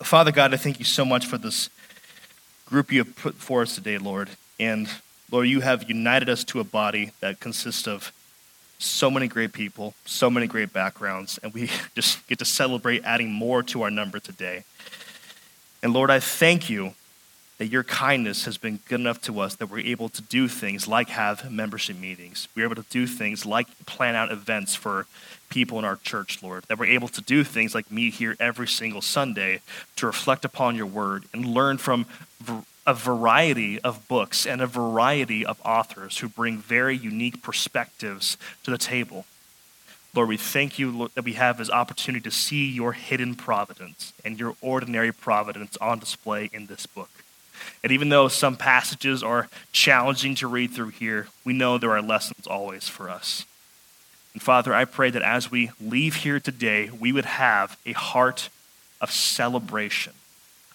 Father God, I thank you so much for this group you have put for us today, Lord. And Lord, you have united us to a body that consists of so many great people, so many great backgrounds, and we just get to celebrate adding more to our number today. And Lord, I thank you that your kindness has been good enough to us that we're able to do things like have membership meetings. We're able to do things like plan out events for people in our church, Lord. That we're able to do things like meet here every single Sunday to reflect upon your word and learn from a variety of books and a variety of authors who bring very unique perspectives to the table. Lord, we thank you Lord, that we have this opportunity to see your hidden providence and your ordinary providence on display in this book. And even though some passages are challenging to read through here, we know there are lessons always for us. And Father, I pray that as we leave here today, we would have a heart of celebration,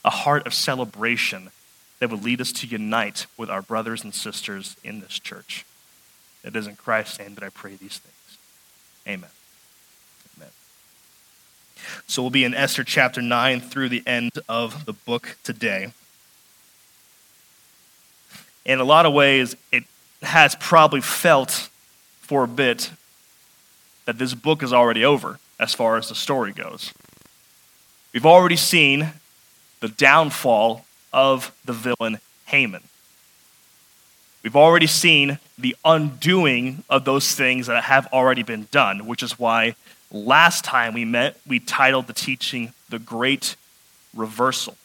a heart of celebration that would lead us to unite with our brothers and sisters in this church. It is in Christ's name that I pray these things. Amen. Amen. So we'll be in Esther chapter 9 through the end of the book today in a lot of ways, it has probably felt for a bit that this book is already over as far as the story goes. We've already seen the downfall of the villain Haman. We've already seen the undoing of those things that have already been done, which is why last time we met, we titled the teaching The Great Reversal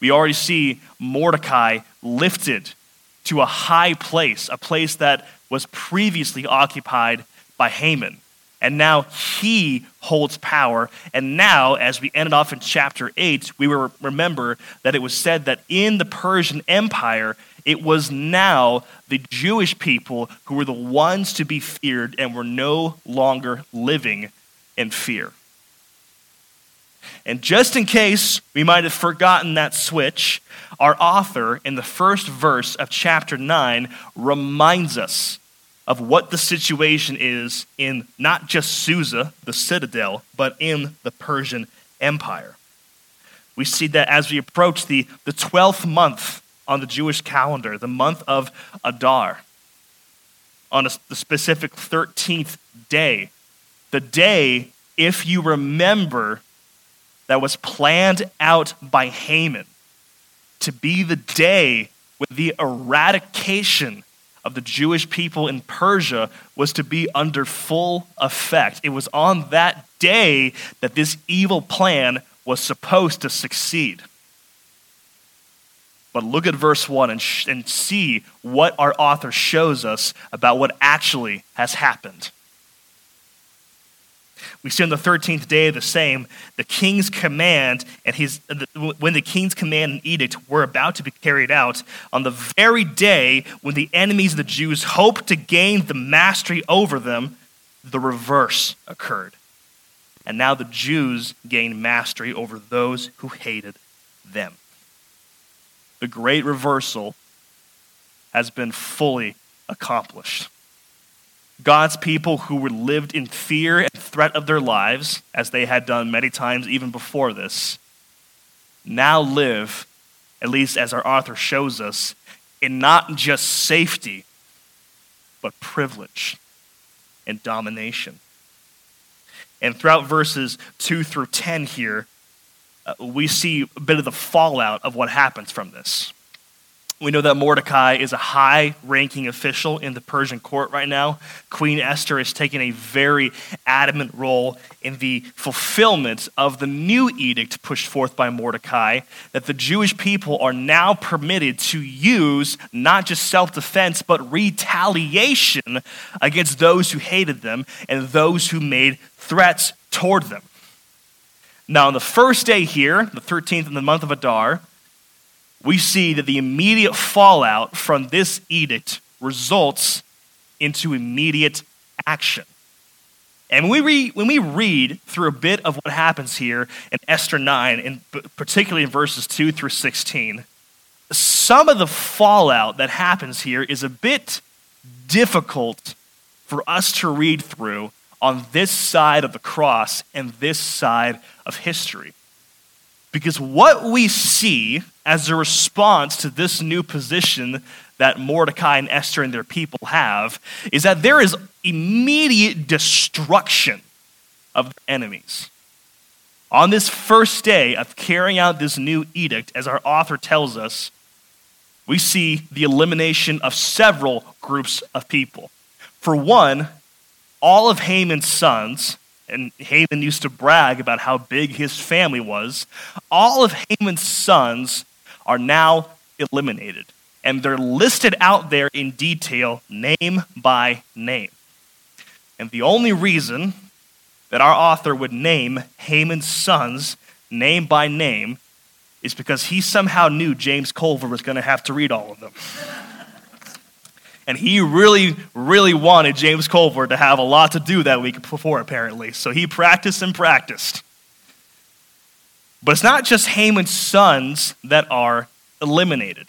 we already see Mordecai lifted to a high place, a place that was previously occupied by Haman. And now he holds power. And now, as we ended off in chapter 8, we will remember that it was said that in the Persian Empire, it was now the Jewish people who were the ones to be feared and were no longer living in fear. And just in case we might have forgotten that switch, our author in the first verse of chapter 9 reminds us of what the situation is in not just Susa, the citadel, but in the Persian Empire. We see that as we approach the, the 12th month on the Jewish calendar, the month of Adar, on a, the specific 13th day, the day, if you remember that was planned out by Haman to be the day when the eradication of the Jewish people in Persia was to be under full effect. It was on that day that this evil plan was supposed to succeed. But look at verse 1 and, sh- and see what our author shows us about what actually has happened. We see on the 13th day of the same, the king's command, and his, when the king's command and edict were about to be carried out, on the very day when the enemies of the Jews hoped to gain the mastery over them, the reverse occurred. And now the Jews gain mastery over those who hated them. The great reversal has been fully accomplished. God's people who were lived in fear and threat of their lives, as they had done many times even before this, now live, at least as our author shows us, in not just safety, but privilege and domination. And throughout verses 2 through 10 here, uh, we see a bit of the fallout of what happens from this. We know that Mordecai is a high ranking official in the Persian court right now. Queen Esther is taking a very adamant role in the fulfillment of the new edict pushed forth by Mordecai that the Jewish people are now permitted to use not just self defense, but retaliation against those who hated them and those who made threats toward them. Now, on the first day here, the 13th in the month of Adar, we see that the immediate fallout from this edict results into immediate action. And when we, read, when we read through a bit of what happens here in Esther 9, and particularly in verses 2 through 16, some of the fallout that happens here is a bit difficult for us to read through on this side of the cross and this side of history. Because what we see as a response to this new position that Mordecai and Esther and their people have is that there is immediate destruction of the enemies. On this first day of carrying out this new edict, as our author tells us, we see the elimination of several groups of people. For one, all of Haman's sons, and Haman used to brag about how big his family was, all of Haman's sons are now eliminated. And they're listed out there in detail, name by name. And the only reason that our author would name Haman's sons name by name is because he somehow knew James Culver was going to have to read all of them. and he really, really wanted James Culver to have a lot to do that week before, apparently. So he practiced and practiced. But it's not just Haman's sons that are eliminated.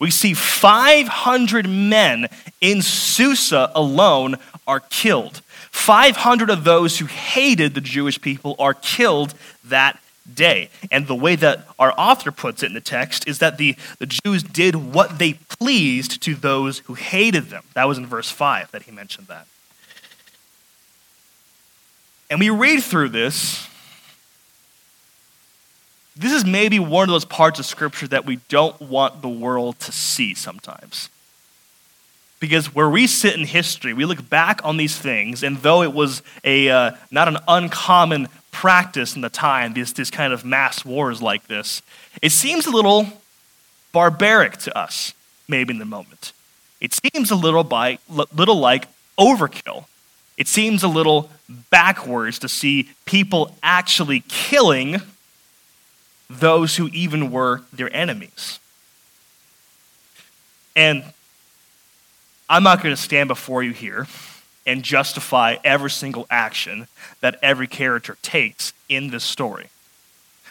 We see 500 men in Susa alone are killed. 500 of those who hated the Jewish people are killed that day. And the way that our author puts it in the text is that the, the Jews did what they pleased to those who hated them. That was in verse 5 that he mentioned that. And we read through this. This is maybe one of those parts of Scripture that we don't want the world to see sometimes. Because where we sit in history, we look back on these things, and though it was a, uh, not an uncommon practice in the time, these, these kind of mass wars like this, it seems a little barbaric to us, maybe in the moment. It seems a little, by, little like overkill. It seems a little backwards to see people actually killing those who even were their enemies. And I'm not going to stand before you here and justify every single action that every character takes in this story.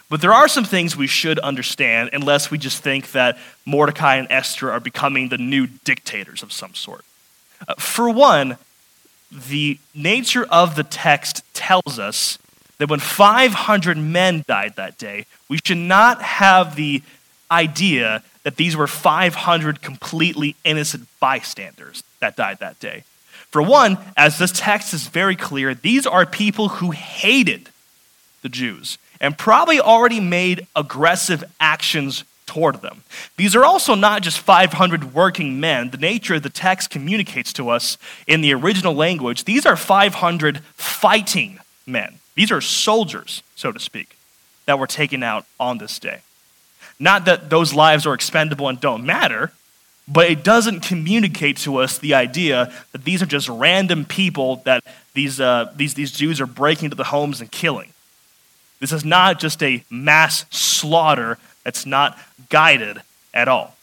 But there are some things we should understand unless we just think that Mordecai and Esther are becoming the new dictators of some sort. Uh, for one, the nature of the text tells us that when 500 men died that day, we should not have the idea that these were 500 completely innocent bystanders that died that day. For one, as this text is very clear, these are people who hated the Jews and probably already made aggressive actions toward them. These are also not just 500 working men. The nature of the text communicates to us in the original language. These are 500 fighting men. These are soldiers, so to speak, that were taken out on this day. Not that those lives are expendable and don't matter, but it doesn't communicate to us the idea that these are just random people that these, uh, these, these Jews are breaking into the homes and killing. This is not just a mass slaughter that's not guided at all.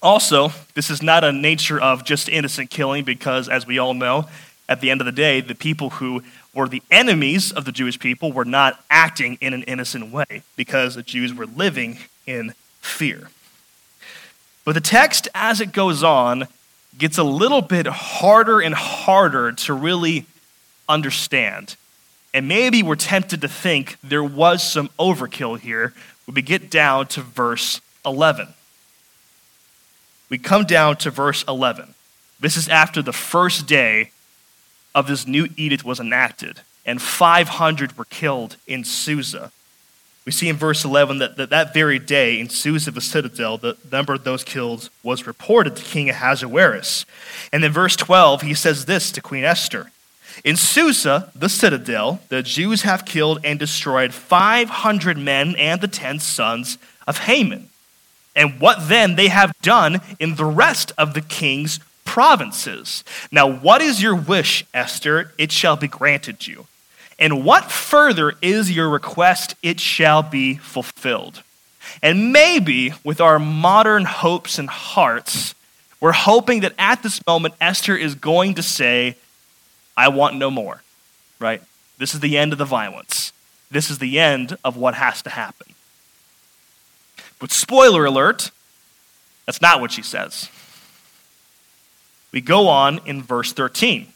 Also, this is not a nature of just innocent killing because, as we all know, at the end of the day, the people who were the enemies of the Jewish people were not acting in an innocent way because the Jews were living in fear. But the text, as it goes on, gets a little bit harder and harder to really understand. And maybe we're tempted to think there was some overkill here when we get down to verse 11. We come down to verse 11. This is after the first day of this new edict was enacted, and 500 were killed in Susa. We see in verse 11 that, that that very day in Susa, the citadel, the number of those killed was reported to King Ahasuerus. And in verse 12, he says this to Queen Esther In Susa, the citadel, the Jews have killed and destroyed 500 men and the ten sons of Haman. And what then they have done in the rest of the king's provinces. Now, what is your wish, Esther? It shall be granted you. And what further is your request? It shall be fulfilled. And maybe with our modern hopes and hearts, we're hoping that at this moment, Esther is going to say, I want no more, right? This is the end of the violence. This is the end of what has to happen. But spoiler alert, that's not what she says. We go on in verse 13.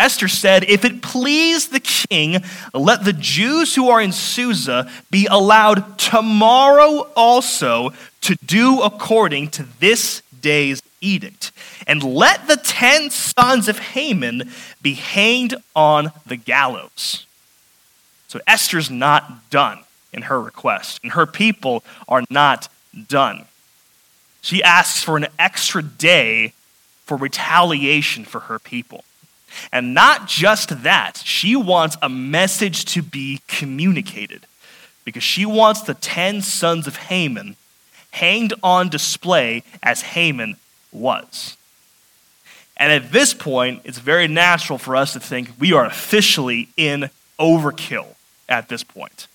Esther said, If it please the king, let the Jews who are in Susa be allowed tomorrow also to do according to this day's edict. And let the ten sons of Haman be hanged on the gallows. So Esther's not done in her request, and her people are not done. She asks for an extra day for retaliation for her people. And not just that, she wants a message to be communicated because she wants the 10 sons of Haman hanged on display as Haman was. And at this point, it's very natural for us to think we are officially in overkill at this point.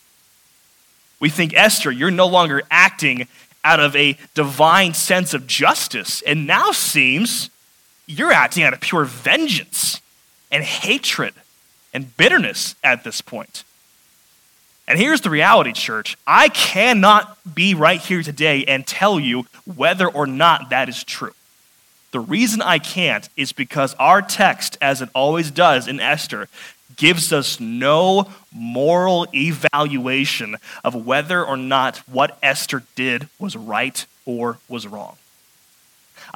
We think, Esther, you're no longer acting out of a divine sense of justice, and now seems you're acting out of pure vengeance and hatred and bitterness at this point. And here's the reality, church. I cannot be right here today and tell you whether or not that is true. The reason I can't is because our text, as it always does in Esther, gives us no moral evaluation of whether or not what Esther did was right or was wrong.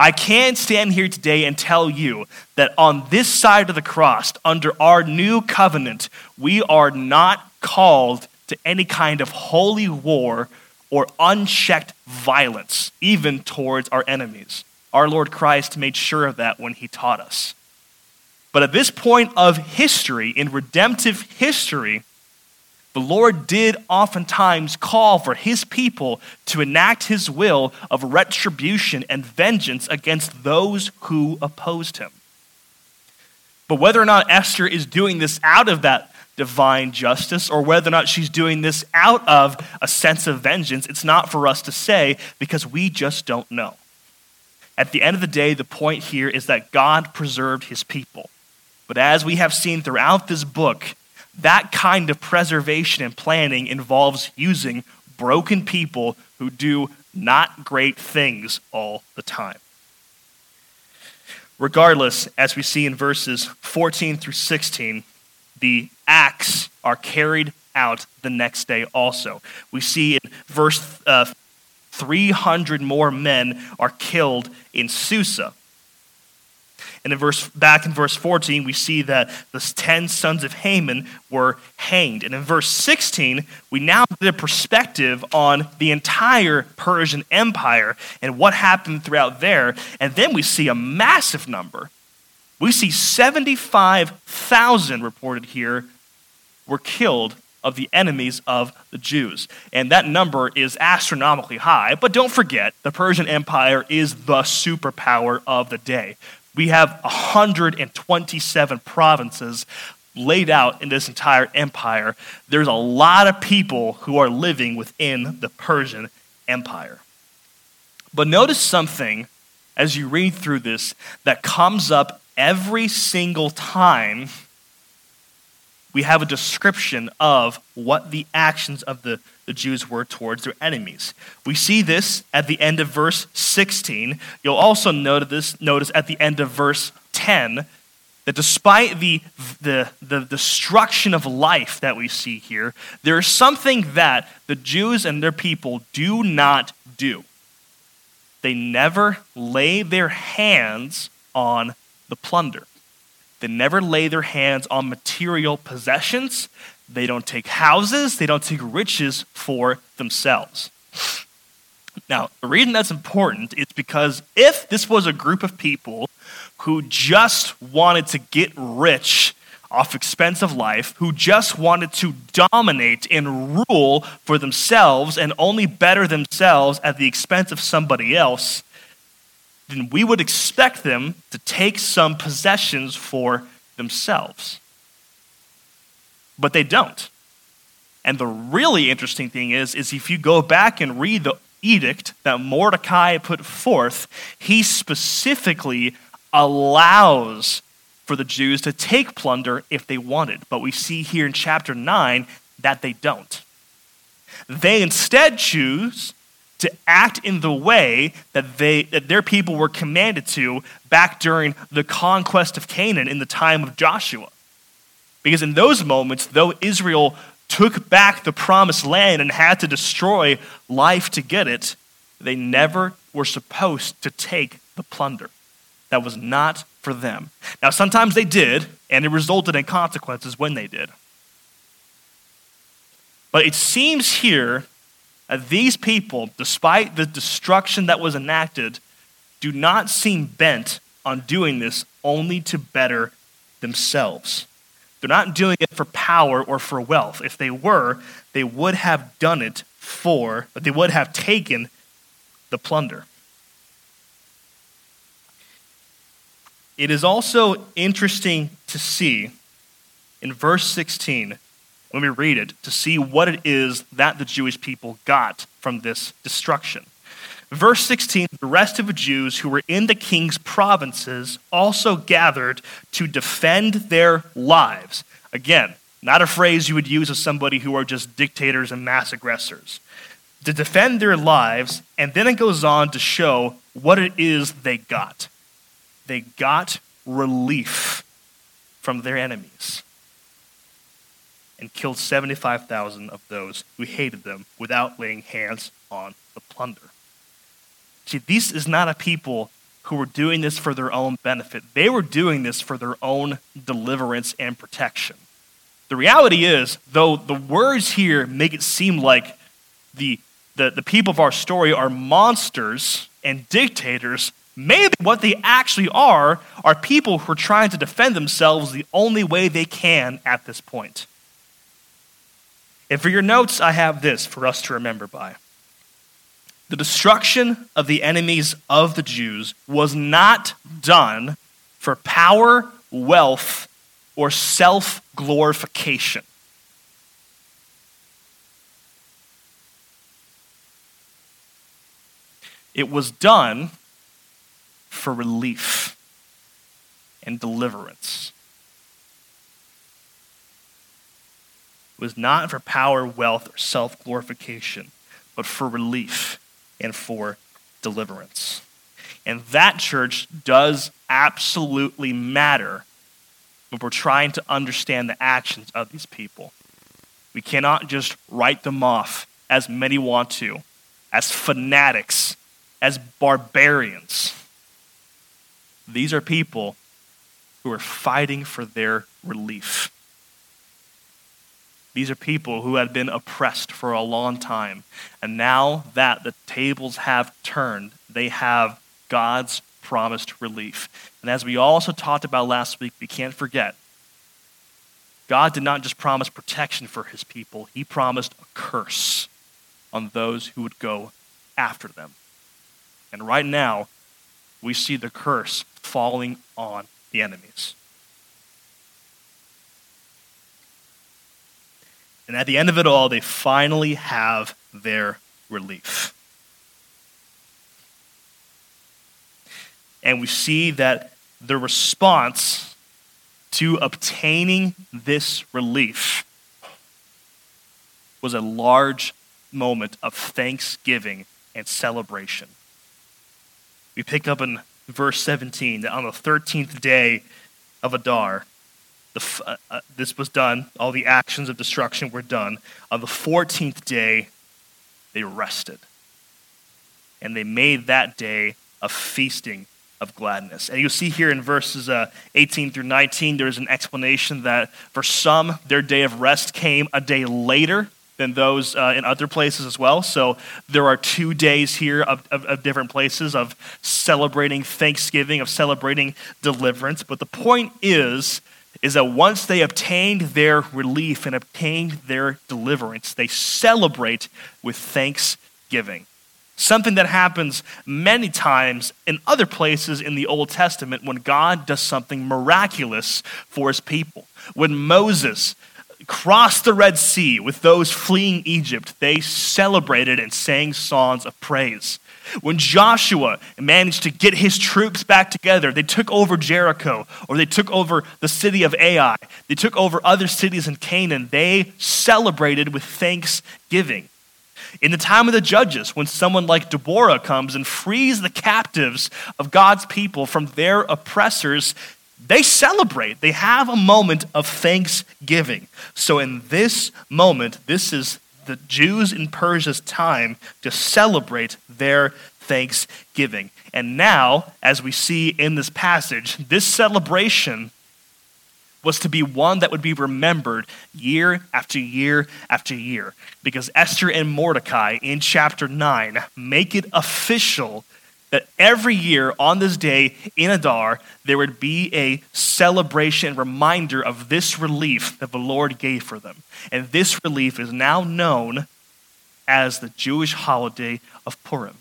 I can't stand here today and tell you that on this side of the cross, under our new covenant, we are not called to any kind of holy war or unchecked violence, even towards our enemies. Our Lord Christ made sure of that when he taught us. But at this point of history, in redemptive history, the Lord did oftentimes call for his people to enact his will of retribution and vengeance against those who opposed him. But whether or not Esther is doing this out of that divine justice or whether or not she's doing this out of a sense of vengeance, it's not for us to say because we just don't know. At the end of the day, the point here is that God preserved his people. But as we have seen throughout this book, that kind of preservation and planning involves using broken people who do not great things all the time. Regardless, as we see in verses 14 through 16, the acts are carried out the next day also. We see in verse uh, 300 more men are killed in Susa. And in verse, back in verse 14, we see that the 10 sons of Haman were hanged. And in verse 16, we now get a perspective on the entire Persian Empire and what happened throughout there. And then we see a massive number. We see 75,000 reported here were killed of the enemies of the Jews. And that number is astronomically high. But don't forget, the Persian Empire is the superpower of the day. We have 127 provinces laid out in this entire empire. There's a lot of people who are living within the Persian Empire. But notice something as you read through this that comes up every single time we have a description of what the actions of the, the Jews were towards their enemies. We see this at the end of verse 16. You'll also notice, notice at the end of verse 10 that despite the, the, the destruction of life that we see here, there is something that the Jews and their people do not do. They never lay their hands on the plunder. They never lay their hands on material possessions. They don't take houses. They don't take riches for themselves. Now, the reason that's important is because if this was a group of people who just wanted to get rich off expensive life, who just wanted to dominate and rule for themselves and only better themselves at the expense of somebody else, then we would expect them to take some possessions for themselves. But they don't. And the really interesting thing is, is if you go back and read the edict that Mordecai put forth, he specifically allows for the Jews to take plunder if they wanted. But we see here in chapter 9 that they don't. They instead choose to act in the way that, they, that their people were commanded to back during the conquest of Canaan in the time of Joshua. Because in those moments, though Israel took back the promised land and had to destroy life to get it, they never were supposed to take the plunder. That was not for them. Now, sometimes they did, and it resulted in consequences when they did. But it seems here that these people, despite the destruction that was enacted, do not seem bent on doing this only to better themselves. They're not doing it for power or for wealth. If they were, they would have done it for, but they would have taken the plunder. It is also interesting to see in verse 16, when we read it, to see what it is that the Jewish people got from this destruction. Verse 16 the rest of the Jews who were in the king's provinces also gathered to defend their lives. Again, not a phrase you would use of somebody who are just dictators and mass aggressors. To defend their lives, and then it goes on to show what it is they got. They got relief from their enemies and killed 75,000 of those who hated them without laying hands on the plunder. See, this is not a people who were doing this for their own benefit. They were doing this for their own deliverance and protection. The reality is, though the words here make it seem like the, the, the people of our story are monsters and dictators, maybe what they actually are are people who are trying to defend themselves the only way they can at this point. And for your notes, I have this for us to remember by. The destruction of the enemies of the Jews was not done for power, wealth, or self glorification. It was done for relief and deliverance. It was not for power, wealth, or self glorification, but for relief and for deliverance. And that church does absolutely matter when we're trying to understand the actions of these people. We cannot just write them off as many want to, as fanatics, as barbarians. These are people who are fighting for their relief. These are people who had been oppressed for a long time. And now that the tables have turned, they have God's promised relief. And as we also talked about last week, we can't forget God did not just promise protection for his people, he promised a curse on those who would go after them. And right now, we see the curse falling on the enemies. And at the end of it all, they finally have their relief. And we see that the response to obtaining this relief was a large moment of thanksgiving and celebration. We pick up in verse 17 that on the 13th day of Adar, the, uh, uh, this was done, all the actions of destruction were done. On the 14th day, they rested. And they made that day a feasting of gladness. And you'll see here in verses uh, 18 through 19, there's an explanation that for some, their day of rest came a day later than those uh, in other places as well. So there are two days here of, of, of, different places of celebrating Thanksgiving, of celebrating deliverance. But the point is is that once they obtained their relief and obtained their deliverance, they celebrate with thanksgiving. Something that happens many times in other places in the Old Testament when God does something miraculous for his people. When Moses crossed the Red Sea with those fleeing Egypt, they celebrated and sang songs of praise. When Joshua managed to get his troops back together, they took over Jericho or they took over the city of Ai, they took over other cities in Canaan, they celebrated with thanksgiving. In the time of the judges, when someone like Deborah comes and frees the captives of God's people from their oppressors, they celebrate. They have a moment of thanksgiving. So, in this moment, this is the Jews in Persia's time to celebrate their thanksgiving. And now, as we see in this passage, this celebration was to be one that would be remembered year after year after year. Because Esther and Mordecai in chapter 9 make it official that every year on this day in Adar, there would be a celebration reminder of this relief that the Lord gave for them. And this relief is now known as the Jewish holiday of Purim.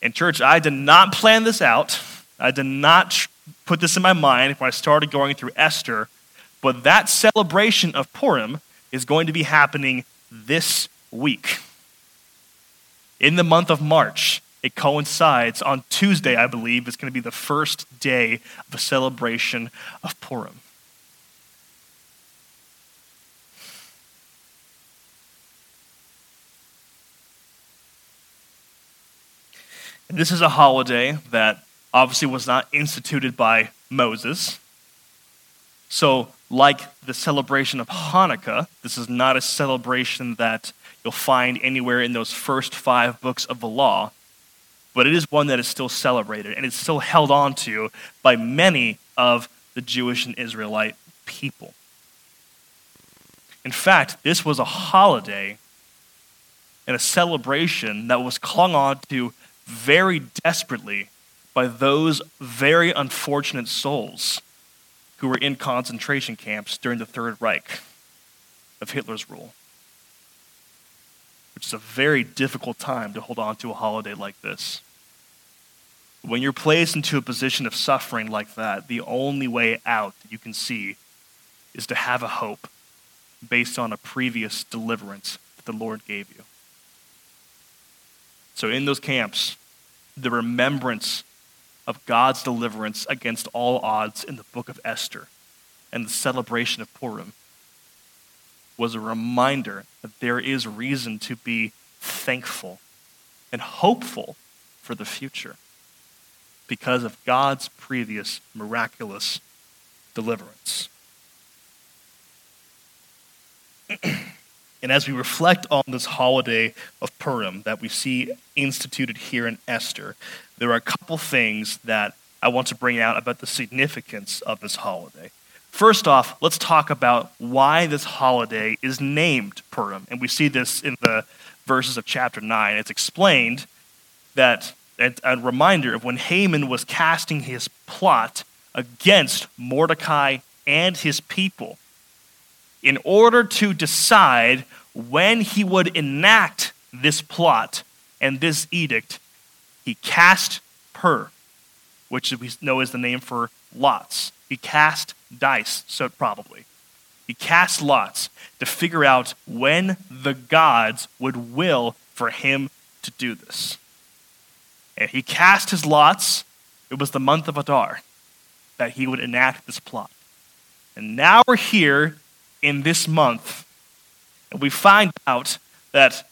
In church, I did not plan this out. I did not put this in my mind when I started going through Esther, but that celebration of Purim is going to be happening this week. In the month of March, it coincides on Tuesday, I believe, is going to be the first day of the celebration of Purim. And this is a holiday that obviously was not instituted by Moses. So, like the celebration of Hanukkah, this is not a celebration that you'll find anywhere in those first five books of the law but it is one that is still celebrated and it's still held on to by many of the Jewish and Israelite people. In fact, this was a holiday and a celebration that was clung on to very desperately by those very unfortunate souls who were in concentration camps during the Third Reich of Hitler's rule which is a very difficult time to hold on to a holiday like this. When you're placed into a position of suffering like that, the only way out that you can see is to have a hope based on a previous deliverance that the Lord gave you. So, in those camps, the remembrance of God's deliverance against all odds in the book of Esther and the celebration of Purim was a reminder that there is reason to be thankful and hopeful for the future because of God's previous miraculous deliverance. and as we reflect on this holiday of Purim that we see instituted here in Esther, there are a couple things that I want to bring out about the significance of this holiday. First off, let's talk about why this holiday is named Purim. And we see this in the verses of chapter 9. It's explained that, a reminder of when Haman was casting his plot against Mordecai and his people in order to decide when he would enact this plot and this edict, he cast Pur, which we know is the name for lots. He cast dice, so probably. He cast lots to figure out when the gods would will for him to do this. And he cast his lots. It was the month of Adar that he would enact this plot. And now we're here in this month, and we find out that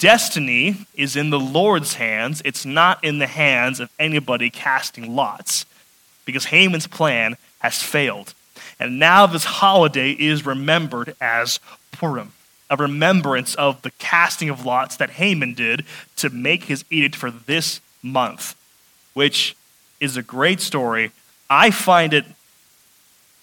destiny is in the Lord's hands. It's not in the hands of anybody casting lots, because Haman's plan has failed. And now this holiday is remembered as Purim, a remembrance of the casting of lots that Haman did to make his edict for this month, which is a great story. I find it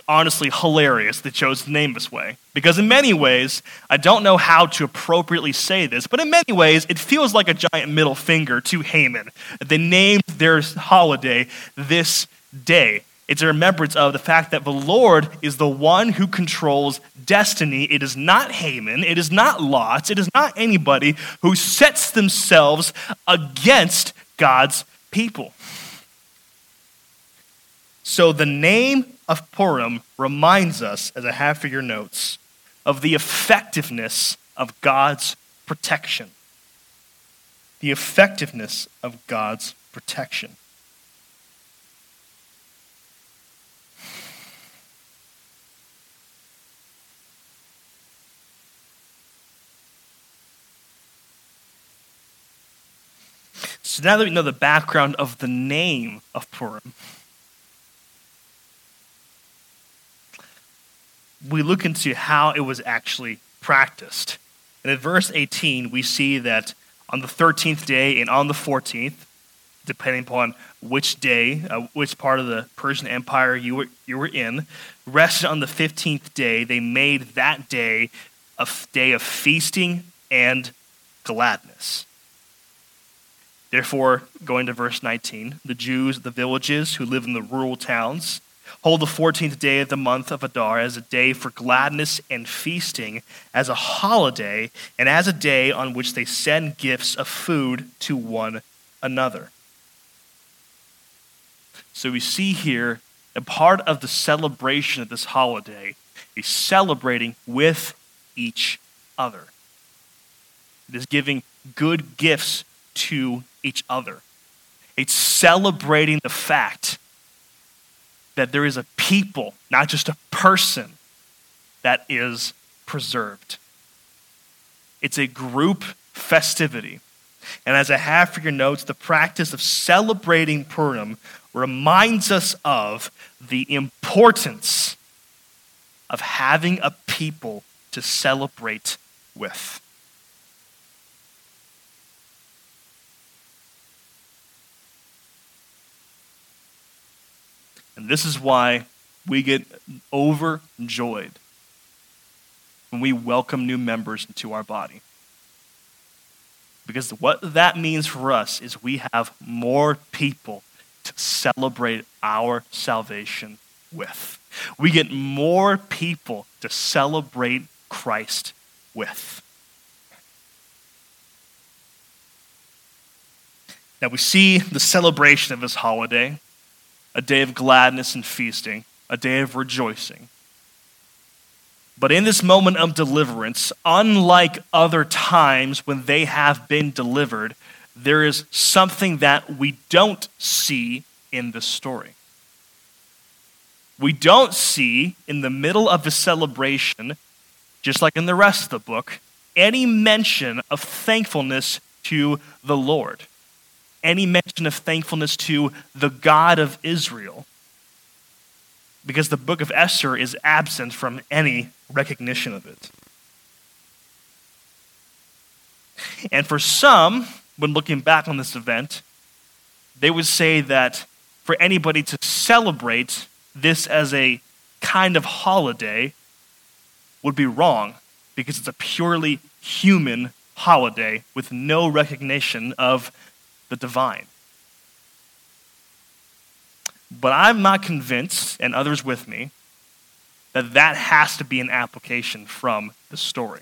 honestly hilarious that chose to name this way. Because in many ways, I don't know how to appropriately say this, but in many ways, it feels like a giant middle finger to Haman. They named their holiday this day. It's a remembrance of the fact that the Lord is the one who controls destiny. It is not Haman. It is not Lot. It is not anybody who sets themselves against God's people. So the name of Purim reminds us, as I have for your notes, of the effectiveness of God's protection. The effectiveness of God's protection. So now that we know the background of the name of Purim, we look into how it was actually practiced. And in verse 18, we see that on the 13th day and on the 14th, depending upon which day, uh, which part of the Persian Empire you were, you were in, rested on the 15th day. They made that day a day of feasting and gladness. Therefore, going to verse 19, the Jews, the villages who live in the rural towns, hold the 14th day of the month of Adar as a day for gladness and feasting, as a holiday, and as a day on which they send gifts of food to one another. So we see here a part of the celebration of this holiday is celebrating with each other. It is giving good gifts to each other. It's celebrating the fact that there is a people, not just a person, that is preserved. It's a group festivity. And as I have for your notes, the practice of celebrating Purim reminds us of the importance of having a people to celebrate with. And this is why we get overjoyed when we welcome new members into our body. Because what that means for us is we have more people to celebrate our salvation with. We get more people to celebrate Christ with. Now we see the celebration of this holiday a day of gladness and feasting, a day of rejoicing. But in this moment of deliverance, unlike other times when they have been delivered, there is something that we don't see in the story. We don't see in the middle of the celebration, just like in the rest of the book, any mention of thankfulness to the Lord any mention of thankfulness to the God of Israel. Because the book of Esther is absent from any recognition of it. And for some, when looking back on this event, they would say that for anybody to celebrate this as a kind of holiday would be wrong because it's a purely human holiday with no recognition of the divine. But I'm not convinced, and others with me, that that has to be an application from the story.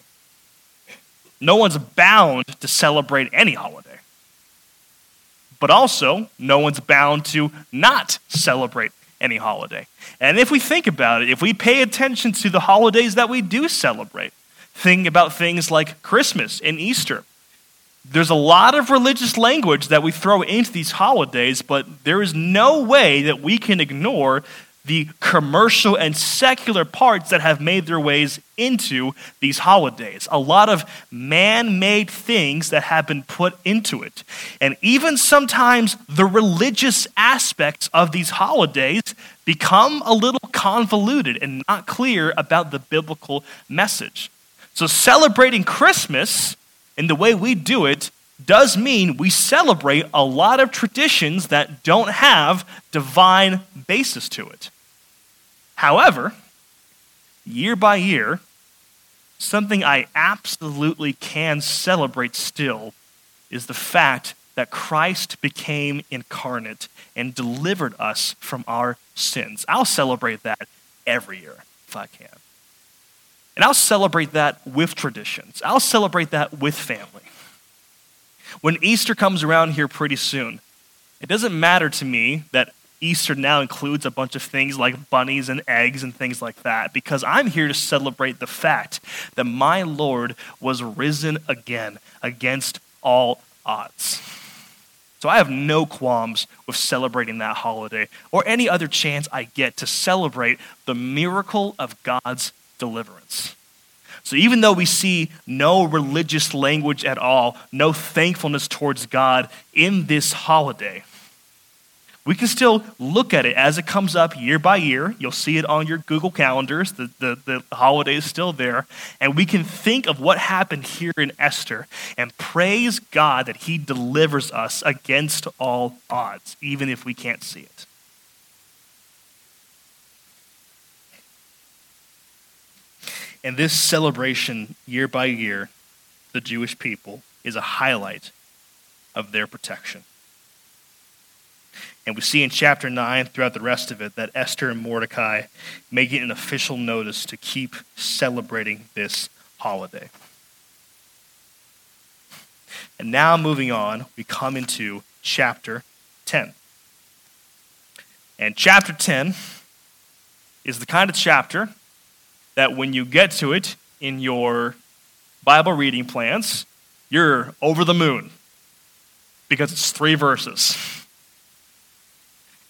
No one's bound to celebrate any holiday. But also, no one's bound to not celebrate any holiday. And if we think about it, if we pay attention to the holidays that we do celebrate, think about things like Christmas and Easter there's a lot of religious language that we throw into these holidays, but there is no way that we can ignore the commercial and secular parts that have made their ways into these holidays. A lot of man made things that have been put into it. And even sometimes the religious aspects of these holidays become a little convoluted and not clear about the biblical message. So, celebrating Christmas and the way we do it does mean we celebrate a lot of traditions that don't have divine basis to it. However, year by year, something I absolutely can celebrate still is the fact that Christ became incarnate and delivered us from our sins. I'll celebrate that every year if I can. And I'll celebrate that with traditions. I'll celebrate that with family. When Easter comes around here pretty soon, it doesn't matter to me that Easter now includes a bunch of things like bunnies and eggs and things like that, because I'm here to celebrate the fact that my Lord was risen again against all odds. So I have no qualms with celebrating that holiday or any other chance I get to celebrate the miracle of God's deliverance. So even though we see no religious language at all, no thankfulness towards God in this holiday, we can still look at it as it comes up year by year. You'll see it on your Google calendars. The, the, the holiday is still there. And we can think of what happened here in Esther and praise God that He delivers us against all odds, even if we can't see it. And this celebration, year by year, the Jewish people, is a highlight of their protection. And we see in chapter 9, throughout the rest of it, that Esther and Mordecai make it an official notice to keep celebrating this holiday. And now, moving on, we come into chapter 10. And chapter 10 is the kind of chapter that when you get to it in your Bible reading plans, you're over the moon because it's three verses.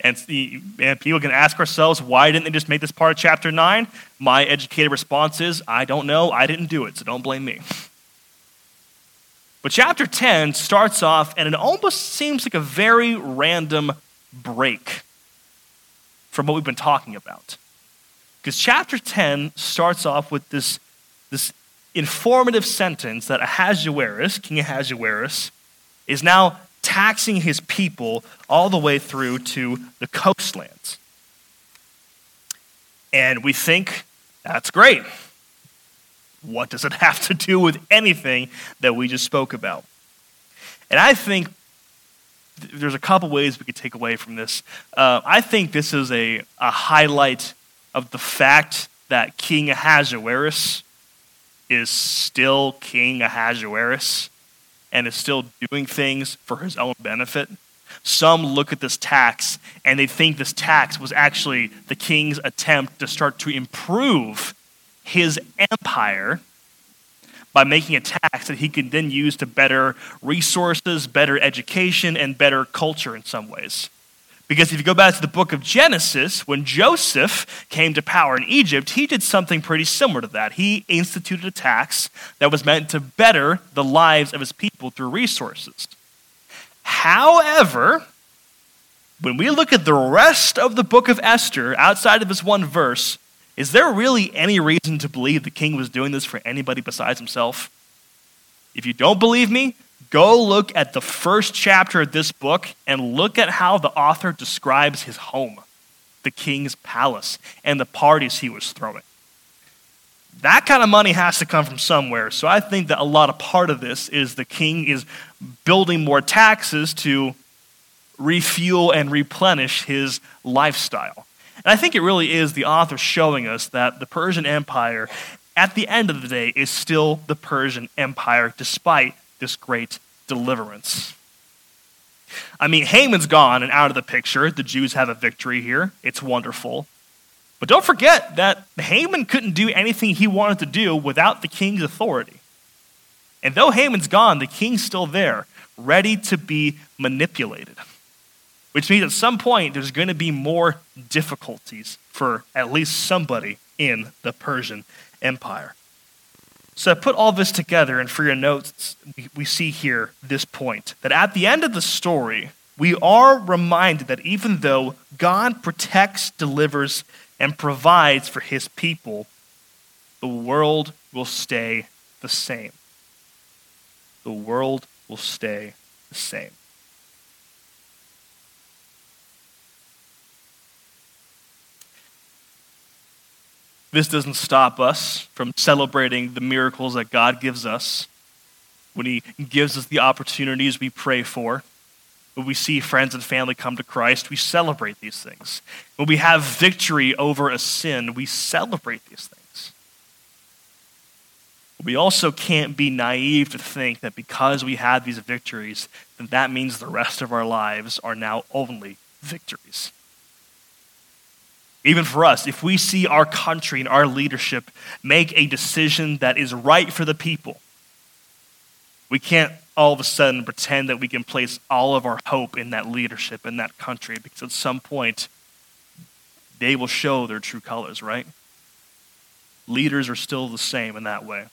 And, the, and people can ask ourselves, why didn't they just make this part of chapter 9? My educated response is, I don't know. I didn't do it, so don't blame me. But chapter 10 starts off, and it almost seems like a very random break from what we've been talking about. Because chapter 10 starts off with this, this informative sentence that Ahasuerus, King Ahasuerus, is now taxing his people all the way through to the coastlands. And we think that's great. What does it have to do with anything that we just spoke about? And I think there's a couple ways we could take away from this. Uh, I think this is a, a highlight of the fact that King Ahasuerus is still King Ahasuerus and is still doing things for his own benefit. Some look at this tax and they think this tax was actually the king's attempt to start to improve his empire by making a tax that he could then use to better resources, better education, and better culture in some ways. Because if you go back to the book of Genesis, when Joseph came to power in Egypt, he did something pretty similar to that. He instituted a tax that was meant to better the lives of his people through resources. However, when we look at the rest of the book of Esther, outside of this one verse, is there really any reason to believe the king was doing this for anybody besides himself? If you don't believe me, Go look at the first chapter of this book and look at how the author describes his home, the king's palace, and the parties he was throwing. That kind of money has to come from somewhere. So I think that a lot of part of this is the king is building more taxes to refuel and replenish his lifestyle. And I think it really is the author showing us that the Persian Empire, at the end of the day, is still the Persian Empire, despite this great deliverance. I mean, Haman's gone and out of the picture. The Jews have a victory here. It's wonderful. But don't forget that Haman couldn't do anything he wanted to do without the king's authority. And though Haman's gone, the king's still there, ready to be manipulated. Which means at some point there's going to be more difficulties for at least somebody in the Persian Empire. So I put all this together, and for your notes, we see here this point that at the end of the story, we are reminded that even though God protects, delivers, and provides for his people, the world will stay the same. The world will stay the same. This doesn't stop us from celebrating the miracles that God gives us when He gives us the opportunities we pray for. When we see friends and family come to Christ, we celebrate these things. When we have victory over a sin, we celebrate these things. We also can't be naive to think that because we have these victories, that that means the rest of our lives are now only victories. Even for us, if we see our country and our leadership make a decision that is right for the people, we can't all of a sudden pretend that we can place all of our hope in that leadership in that country because at some point they will show their true colors, right? leaders are still the same in that way.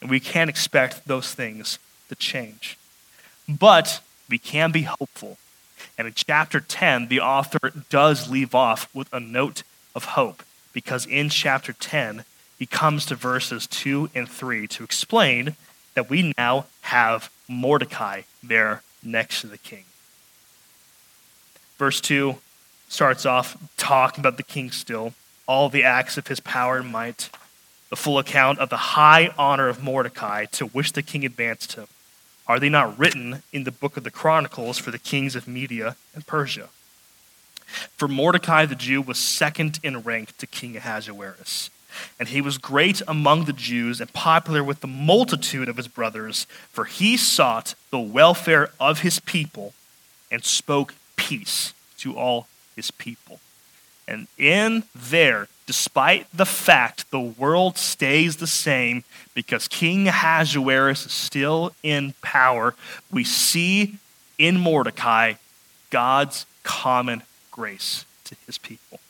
And we can't expect those things to change. But we can be hopeful. And in chapter 10, the author does leave off with a note of hope because in chapter 10, he comes to verses 2 and 3 to explain that we now have Mordecai there next to the king. Verse 2 starts off talking about the king still, all the acts of his power and might, the full account of the high honor of Mordecai to which the king advanced him. Are they not written in the book of the Chronicles for the kings of Media and Persia? For Mordecai the Jew was second in rank to King Ahasuerus, and he was great among the Jews and popular with the multitude of his brothers, for he sought the welfare of his people and spoke peace to all his people. And in there, despite the fact the world stays the same because King Ahasuerus is still in power, we see in Mordecai God's common grace to his people.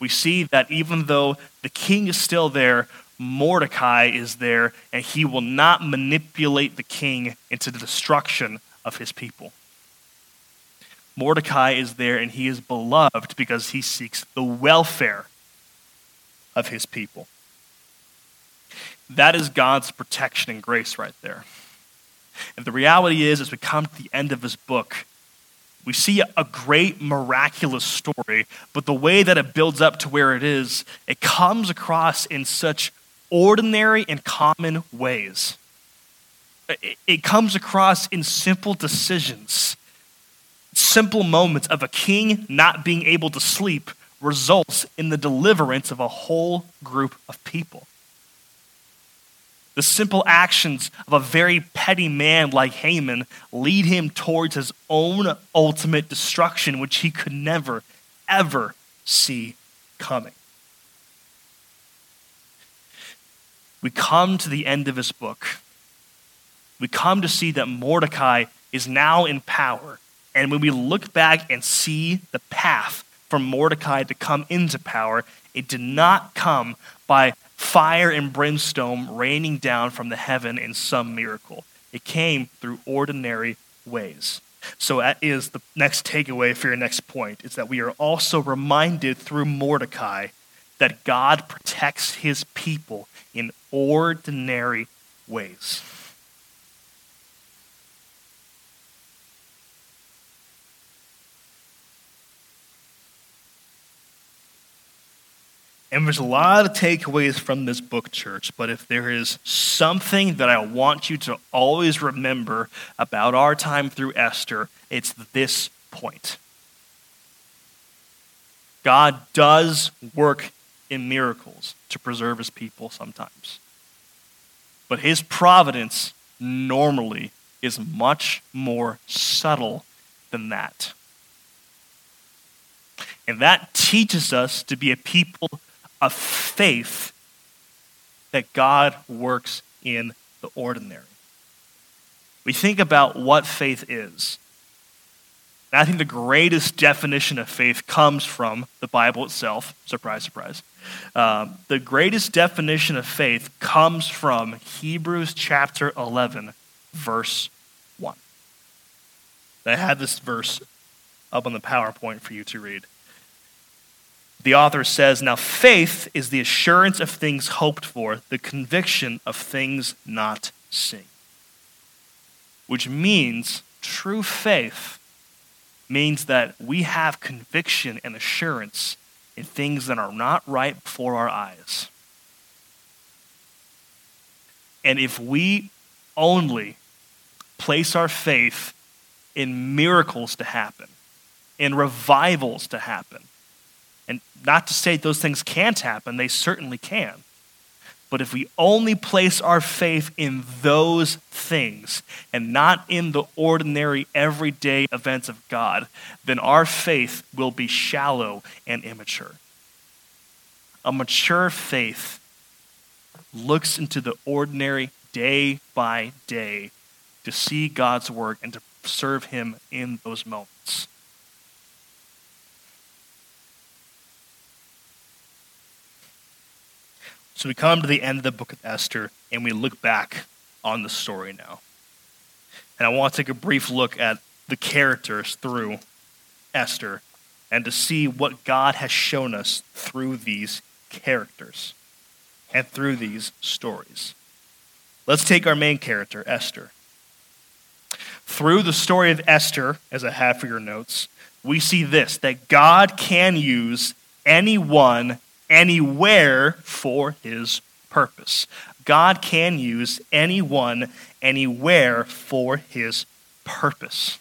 We see that even though the king is still there, Mordecai is there, and he will not manipulate the king into the destruction of his people. Mordecai is there, and he is beloved because he seeks the welfare of his people. That is God's protection and grace right there. And the reality is, as we come to the end of this book, we see a great miraculous story, but the way that it builds up to where it is, it comes across in such ordinary and common ways. It comes across in simple decisions. Simple moments of a king not being able to sleep results in the deliverance of a whole group of people. The simple actions of a very petty man like Haman lead him towards his own ultimate destruction, which he could never, ever see coming. We come to the end of his book. We come to see that Mordecai is now in power. And when we look back and see the path for Mordecai to come into power, it did not come by fire and brimstone raining down from the heaven in some miracle. It came through ordinary ways. So that is the next takeaway for your next point is that we are also reminded through Mordecai that God protects his people in ordinary ways. And there's a lot of takeaways from this book, church, but if there is something that I want you to always remember about our time through Esther, it's this point. God does work in miracles to preserve his people sometimes. But his providence normally is much more subtle than that. And that teaches us to be a people of faith that God works in the ordinary. We think about what faith is. And I think the greatest definition of faith comes from the Bible itself. Surprise, surprise. Um, the greatest definition of faith comes from Hebrews chapter 11, verse 1. I had this verse up on the PowerPoint for you to read the author says, Now faith is the assurance of things hoped for, the conviction of things not seen. Which means true faith means that we have conviction and assurance in things that are not right before our eyes. And if we only place our faith in miracles to happen, in revivals to happen, and not to say those things can't happen, they certainly can. But if we only place our faith in those things and not in the ordinary, everyday events of God, then our faith will be shallow and immature. A mature faith looks into the ordinary day by day to see God's work and to serve Him in those moments. So we come to the end of the book of Esther and we look back on the story now. And I want to take a brief look at the characters through Esther and to see what God has shown us through these characters and through these stories. Let's take our main character, Esther. Through the story of Esther, as I have for your notes, we see this that God can use anyone, anywhere for his purpose. God can use anyone, anywhere for his purpose.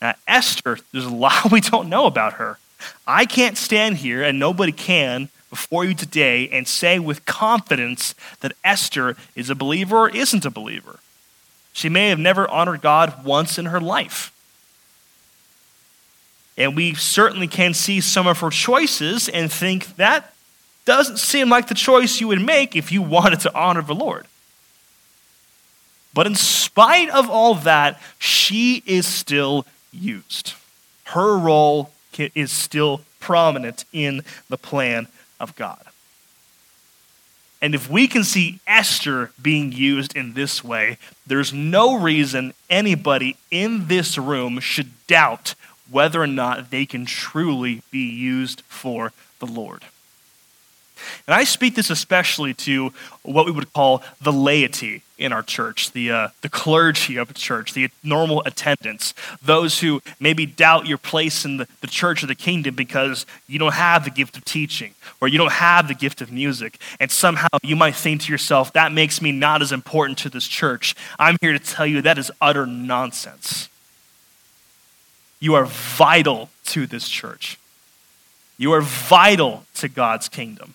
Now, Esther, there's a lot we don't know about her. I can't stand here, and nobody can, before you today and say with confidence that Esther is a believer or isn't a believer. She may have never honored God once in her life. And we certainly can see some of her choices and think that doesn't seem like the choice you would make if you wanted to honor the Lord. But in spite of all that, she is still used. Her role is still prominent in the plan of God. And if we can see Esther being used in this way, there's no reason anybody in this room should doubt whether or not they can truly be used for the Lord. And I speak this especially to what we would call the laity in our church, the, uh, the clergy of the church, the normal attendants, those who maybe doubt your place in the, the church or the kingdom because you don't have the gift of teaching or you don't have the gift of music. And somehow you might think to yourself, that makes me not as important to this church. I'm here to tell you that is utter nonsense. You are vital to this church. You are vital to God's kingdom.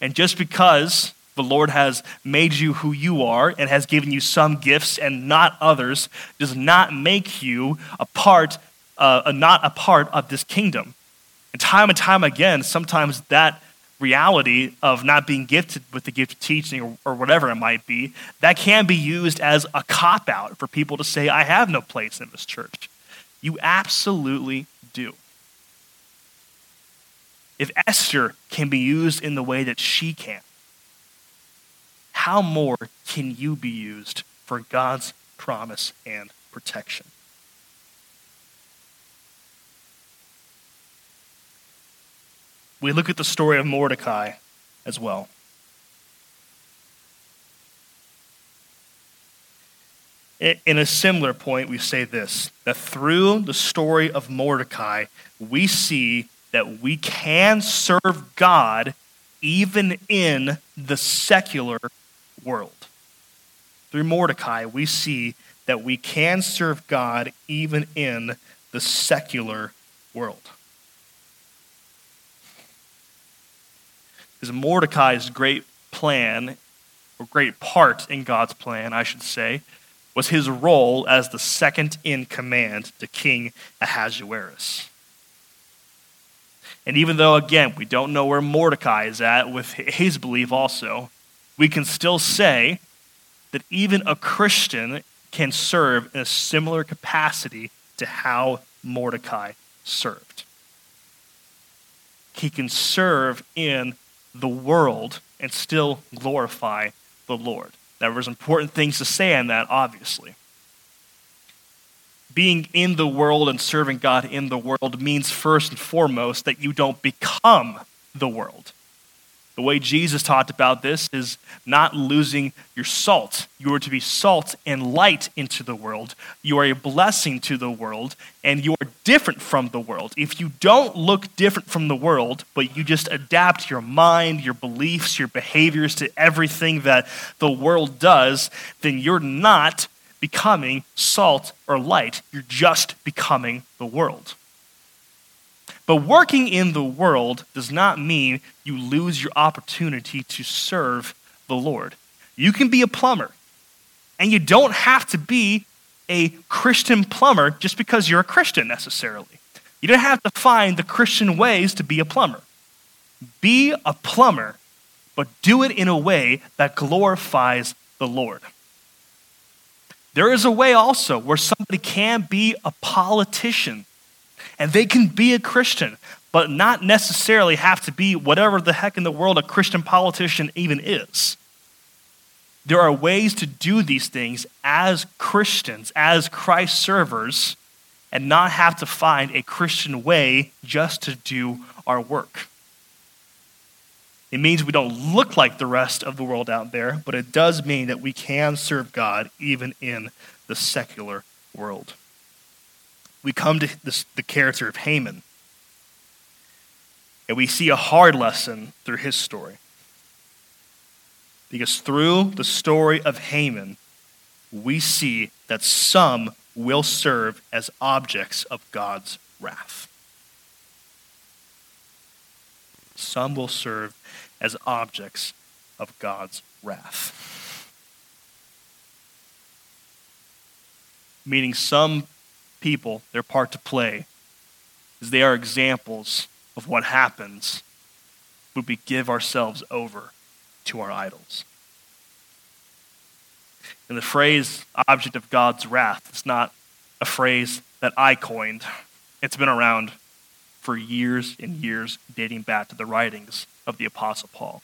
And just because the Lord has made you who you are and has given you some gifts and not others does not make you a part, uh, not a part of this kingdom. And time and time again, sometimes that reality of not being gifted with the gift of teaching or, or whatever it might be, that can be used as a cop out for people to say, I have no place in this church. You absolutely do. If Esther can be used in the way that she can, how more can you be used for God's promise and protection? We look at the story of Mordecai as well. In a similar point, we say this that through the story of Mordecai, we see that we can serve God even in the secular world. Through Mordecai, we see that we can serve God even in the secular world. Because Mordecai's great plan, or great part in God's plan, I should say, was his role as the second in command to King Ahasuerus. And even though, again, we don't know where Mordecai is at with his belief also, we can still say that even a Christian can serve in a similar capacity to how Mordecai served. He can serve in the world and still glorify the Lord. Now, was important things to say on that, obviously being in the world and serving God in the world means first and foremost that you don't become the world. The way Jesus talked about this is not losing your salt. You are to be salt and light into the world. You are a blessing to the world, and you are different from the world. If you don't look different from the world, but you just adapt your mind, your beliefs, your behaviors to everything that the world does, then you're not becoming salt or light. You're just becoming the world. But working in the world does not mean you lose your opportunity to serve the Lord. You can be a plumber, and you don't have to be a Christian plumber just because you're a Christian necessarily. You don't have to find the Christian ways to be a plumber. Be a plumber, but do it in a way that glorifies the Lord. There is a way also where somebody can be a politician and they can be a Christian, but not necessarily have to be whatever the heck in the world a Christian politician even is. There are ways to do these things as Christians, as Christ servers, and not have to find a Christian way just to do our work. It means we don't look like the rest of the world out there, but it does mean that we can serve God even in the secular world. We come to this, the character of Haman, and we see a hard lesson through his story. Because through the story of Haman, we see that some will serve as objects of God's wrath. Some will serve as objects of God's wrath. Meaning, some people, their part to play is they are examples of what happens when we give ourselves over to our idols. And the phrase object of God's wrath is not a phrase that I coined. It's been around for years and years, dating back to the writings of the Apostle Paul.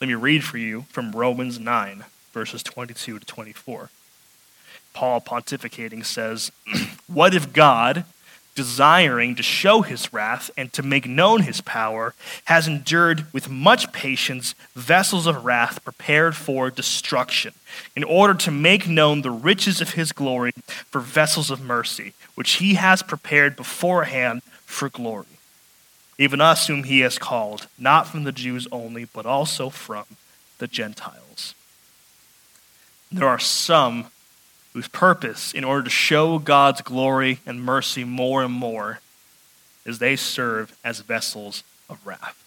Let me read for you from Romans 9, verses 22 to 24. Paul pontificating says, What if God, desiring to show his wrath and to make known his power, has endured with much patience vessels of wrath prepared for destruction, in order to make known the riches of his glory for vessels of mercy, which he has prepared beforehand for glory. Even us, whom he has called, not from the Jews only, but also from the Gentiles. There are some whose purpose, in order to show God's glory and mercy more and more, is they serve as vessels of wrath.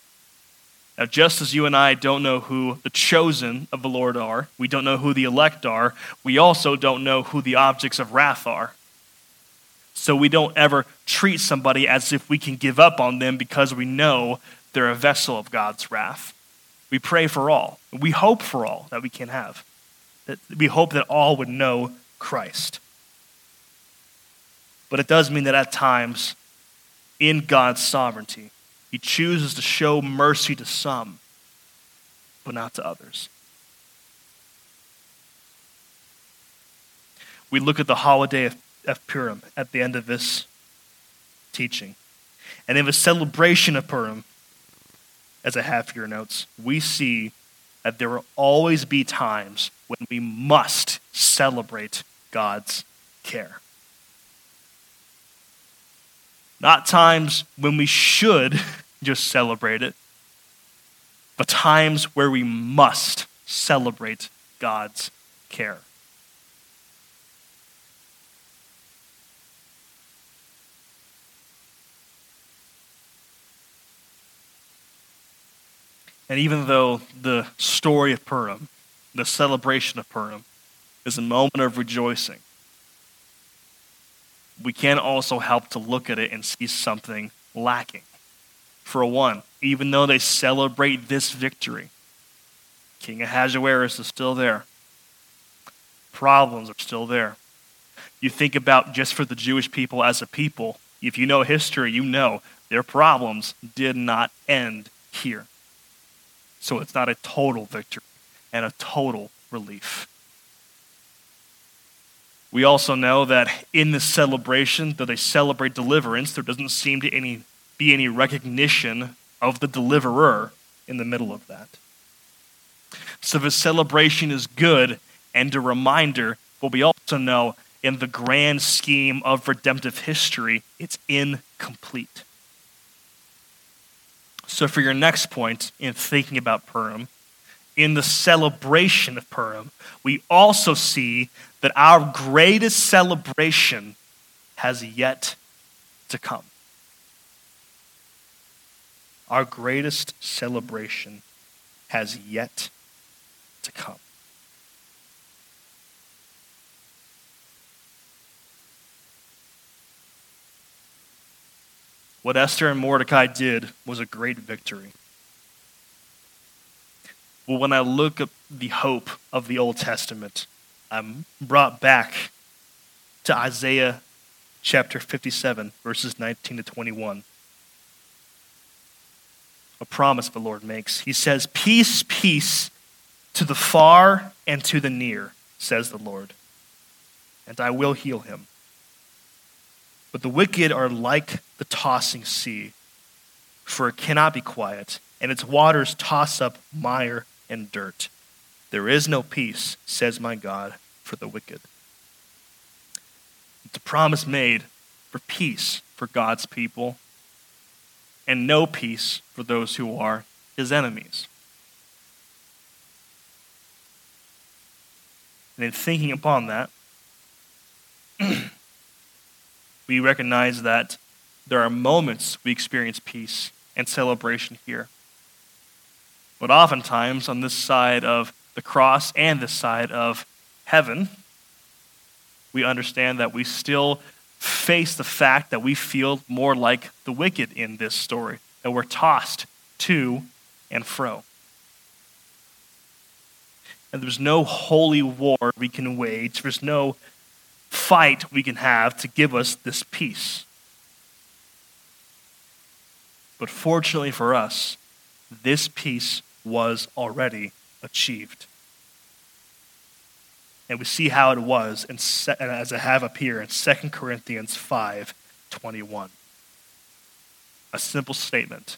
Now, just as you and I don't know who the chosen of the Lord are, we don't know who the elect are, we also don't know who the objects of wrath are. So we don't ever treat somebody as if we can give up on them because we know they're a vessel of God's wrath. We pray for all. We hope for all that we can have. That we hope that all would know Christ. But it does mean that at times, in God's sovereignty, He chooses to show mercy to some, but not to others. We look at the holiday of, of Purim at the end of this teaching. And in the celebration of Purim, as I have for your notes, we see that there will always be times when we must celebrate God's care. Not times when we should just celebrate it, but times where we must celebrate God's care. And even though the story of Purim, the celebration of Purim, is a moment of rejoicing, we can also help to look at it and see something lacking. For one, even though they celebrate this victory, King Ahasuerus is still there. Problems are still there. You think about just for the Jewish people as a people, if you know history, you know their problems did not end here. So it's not a total victory and a total relief. We also know that in this celebration, though they celebrate deliverance, there doesn't seem to any, be any recognition of the deliverer in the middle of that. So the celebration is good and a reminder, but we also know in the grand scheme of redemptive history, it's incomplete. So, for your next point in thinking about Purim, in the celebration of Purim, we also see that our greatest celebration has yet to come. Our greatest celebration has yet to come. What Esther and Mordecai did was a great victory. Well, when I look at the hope of the Old Testament, I'm brought back to Isaiah chapter 57, verses 19 to 21. a promise the Lord makes. He says, Peace, peace to the far and to the near, says the Lord, and I will heal him. But the wicked are like the tossing sea, for it cannot be quiet, and its waters toss up mire and dirt. There is no peace, says my God, for the wicked. It's a promise made for peace for God's people, and no peace for those who are his enemies. And in thinking upon that, we recognize that there are moments we experience peace and celebration here. But oftentimes, on this side of the cross and this side of heaven, we understand that we still face the fact that we feel more like the wicked in this story, that we're tossed to and fro. And there's no holy war we can wage, there's no fight we can have to give us this peace. But fortunately for us, this peace was already achieved. And we see how it was in, as I have up here in 2 Corinthians 5 21. A simple statement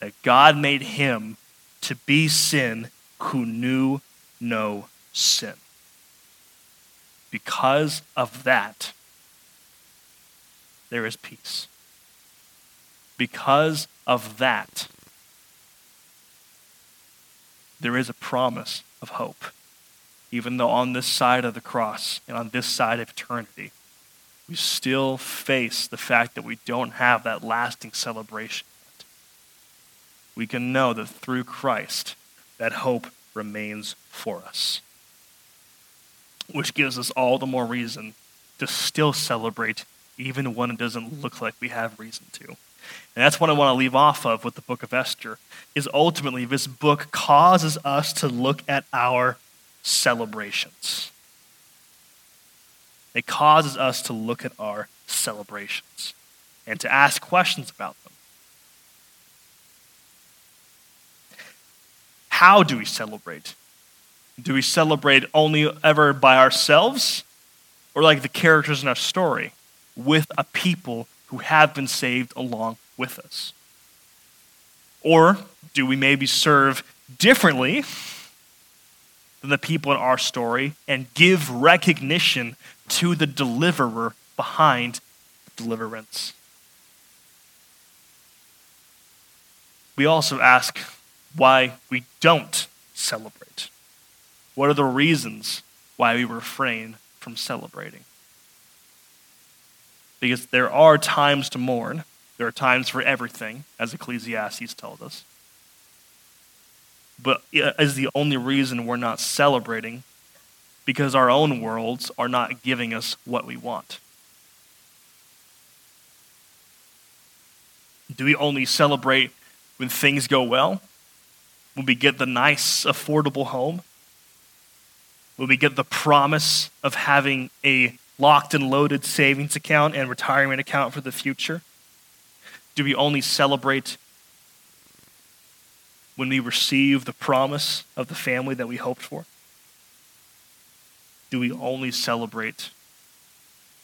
that God made him to be sin who knew no sin. Because of that, there is peace. Because of that, there is a promise of hope. Even though on this side of the cross and on this side of eternity, we still face the fact that we don't have that lasting celebration. yet. We can know that through Christ, that hope remains for us which gives us all the more reason to still celebrate even when it doesn't look like we have reason to. And that's what I want to leave off of with the book of Esther is ultimately this book causes us to look at our celebrations. It causes us to look at our celebrations and to ask questions about them. How do we celebrate? Do we celebrate only ever by ourselves? Or like the characters in our story, with a people who have been saved along with us? Or do we maybe serve differently than the people in our story and give recognition to the deliverer behind deliverance? We also ask why we don't celebrate. What are the reasons why we refrain from celebrating? Because there are times to mourn, there are times for everything, as Ecclesiastes tells us. But is the only reason we're not celebrating because our own worlds are not giving us what we want. Do we only celebrate when things go well? When we get the nice, affordable home? When we get the promise of having a locked and loaded savings account and retirement account for the future? Do we only celebrate when we receive the promise of the family that we hoped for? Do we only celebrate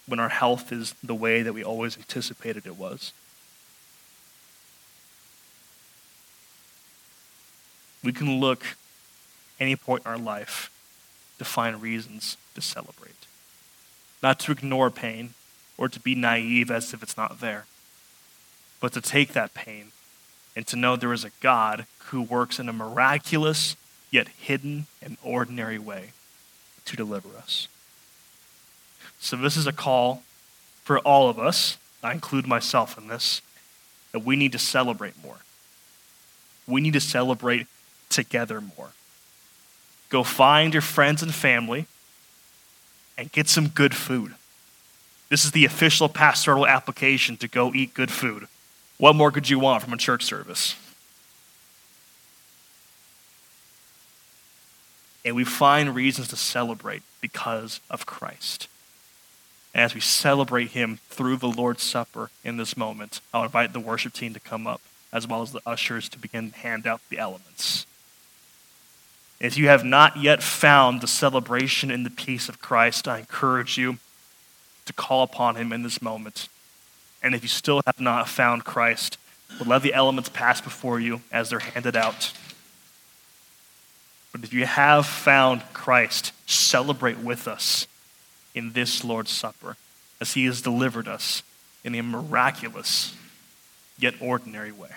when our health is the way that we always anticipated it was? We can look any point in our life to find reasons to celebrate. Not to ignore pain or to be naive as if it's not there, but to take that pain and to know there is a God who works in a miraculous yet hidden and ordinary way to deliver us. So, this is a call for all of us, I include myself in this, that we need to celebrate more. We need to celebrate together more. Go find your friends and family and get some good food. This is the official pastoral application to go eat good food. What more could you want from a church service? And we find reasons to celebrate because of Christ. And as we celebrate Him through the Lord's Supper in this moment, I'll invite the worship team to come up. as well as the ushers to begin to hand out the elements. If you have not yet found the celebration in the peace of Christ, I encourage you to call upon him in this moment. And if you still have not found Christ, well, let the elements pass before you as they're handed out. But if you have found Christ, celebrate with us in this Lord's Supper as he has delivered us in a miraculous yet ordinary way.